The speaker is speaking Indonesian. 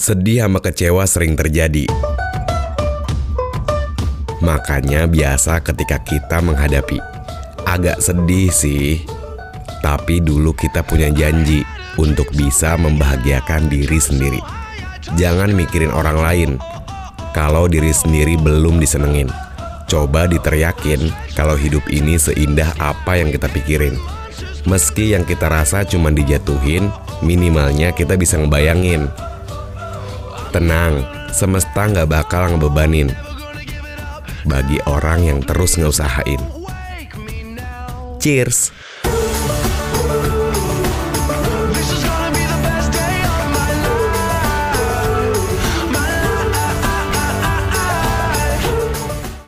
Sedih sama kecewa sering terjadi. Makanya biasa ketika kita menghadapi. Agak sedih sih. Tapi dulu kita punya janji untuk bisa membahagiakan diri sendiri. Jangan mikirin orang lain. Kalau diri sendiri belum disenengin. Coba diteriakin kalau hidup ini seindah apa yang kita pikirin. Meski yang kita rasa cuma dijatuhin, minimalnya kita bisa ngebayangin. Tenang, semesta nggak bakal ngebebanin. Bagi orang yang terus ngeusahain. Cheers!